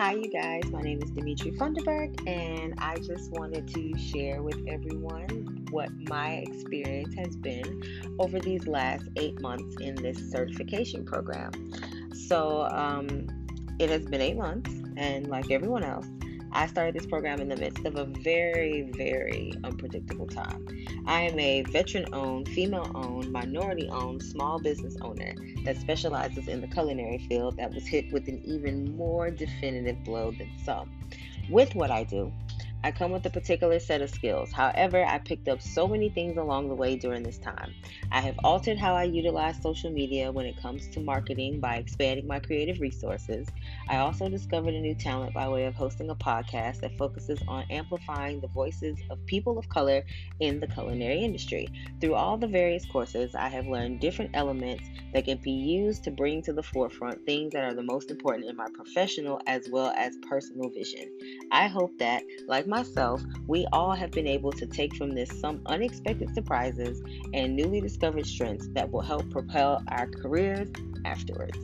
Hi, you guys. My name is Dimitri Funderburg, and I just wanted to share with everyone what my experience has been over these last eight months in this certification program. So, um, it has been eight months, and like everyone else, I started this program in the midst of a very, very unpredictable time. I am a veteran owned, female owned, minority owned small business owner that specializes in the culinary field that was hit with an even more definitive blow than some. With what I do, I come with a particular set of skills. However, I picked up so many things along the way during this time. I have altered how I utilize social media when it comes to marketing by expanding my creative resources. I also discovered a new talent by way of hosting a podcast that focuses on amplifying the voices of people of color in the culinary industry. Through all the various courses, I have learned different elements that can be used to bring to the forefront things that are the most important in my professional as well as personal vision. I hope that, like myself, we all have been able to take from this some unexpected surprises and newly discovered strengths that will help propel our careers afterwards.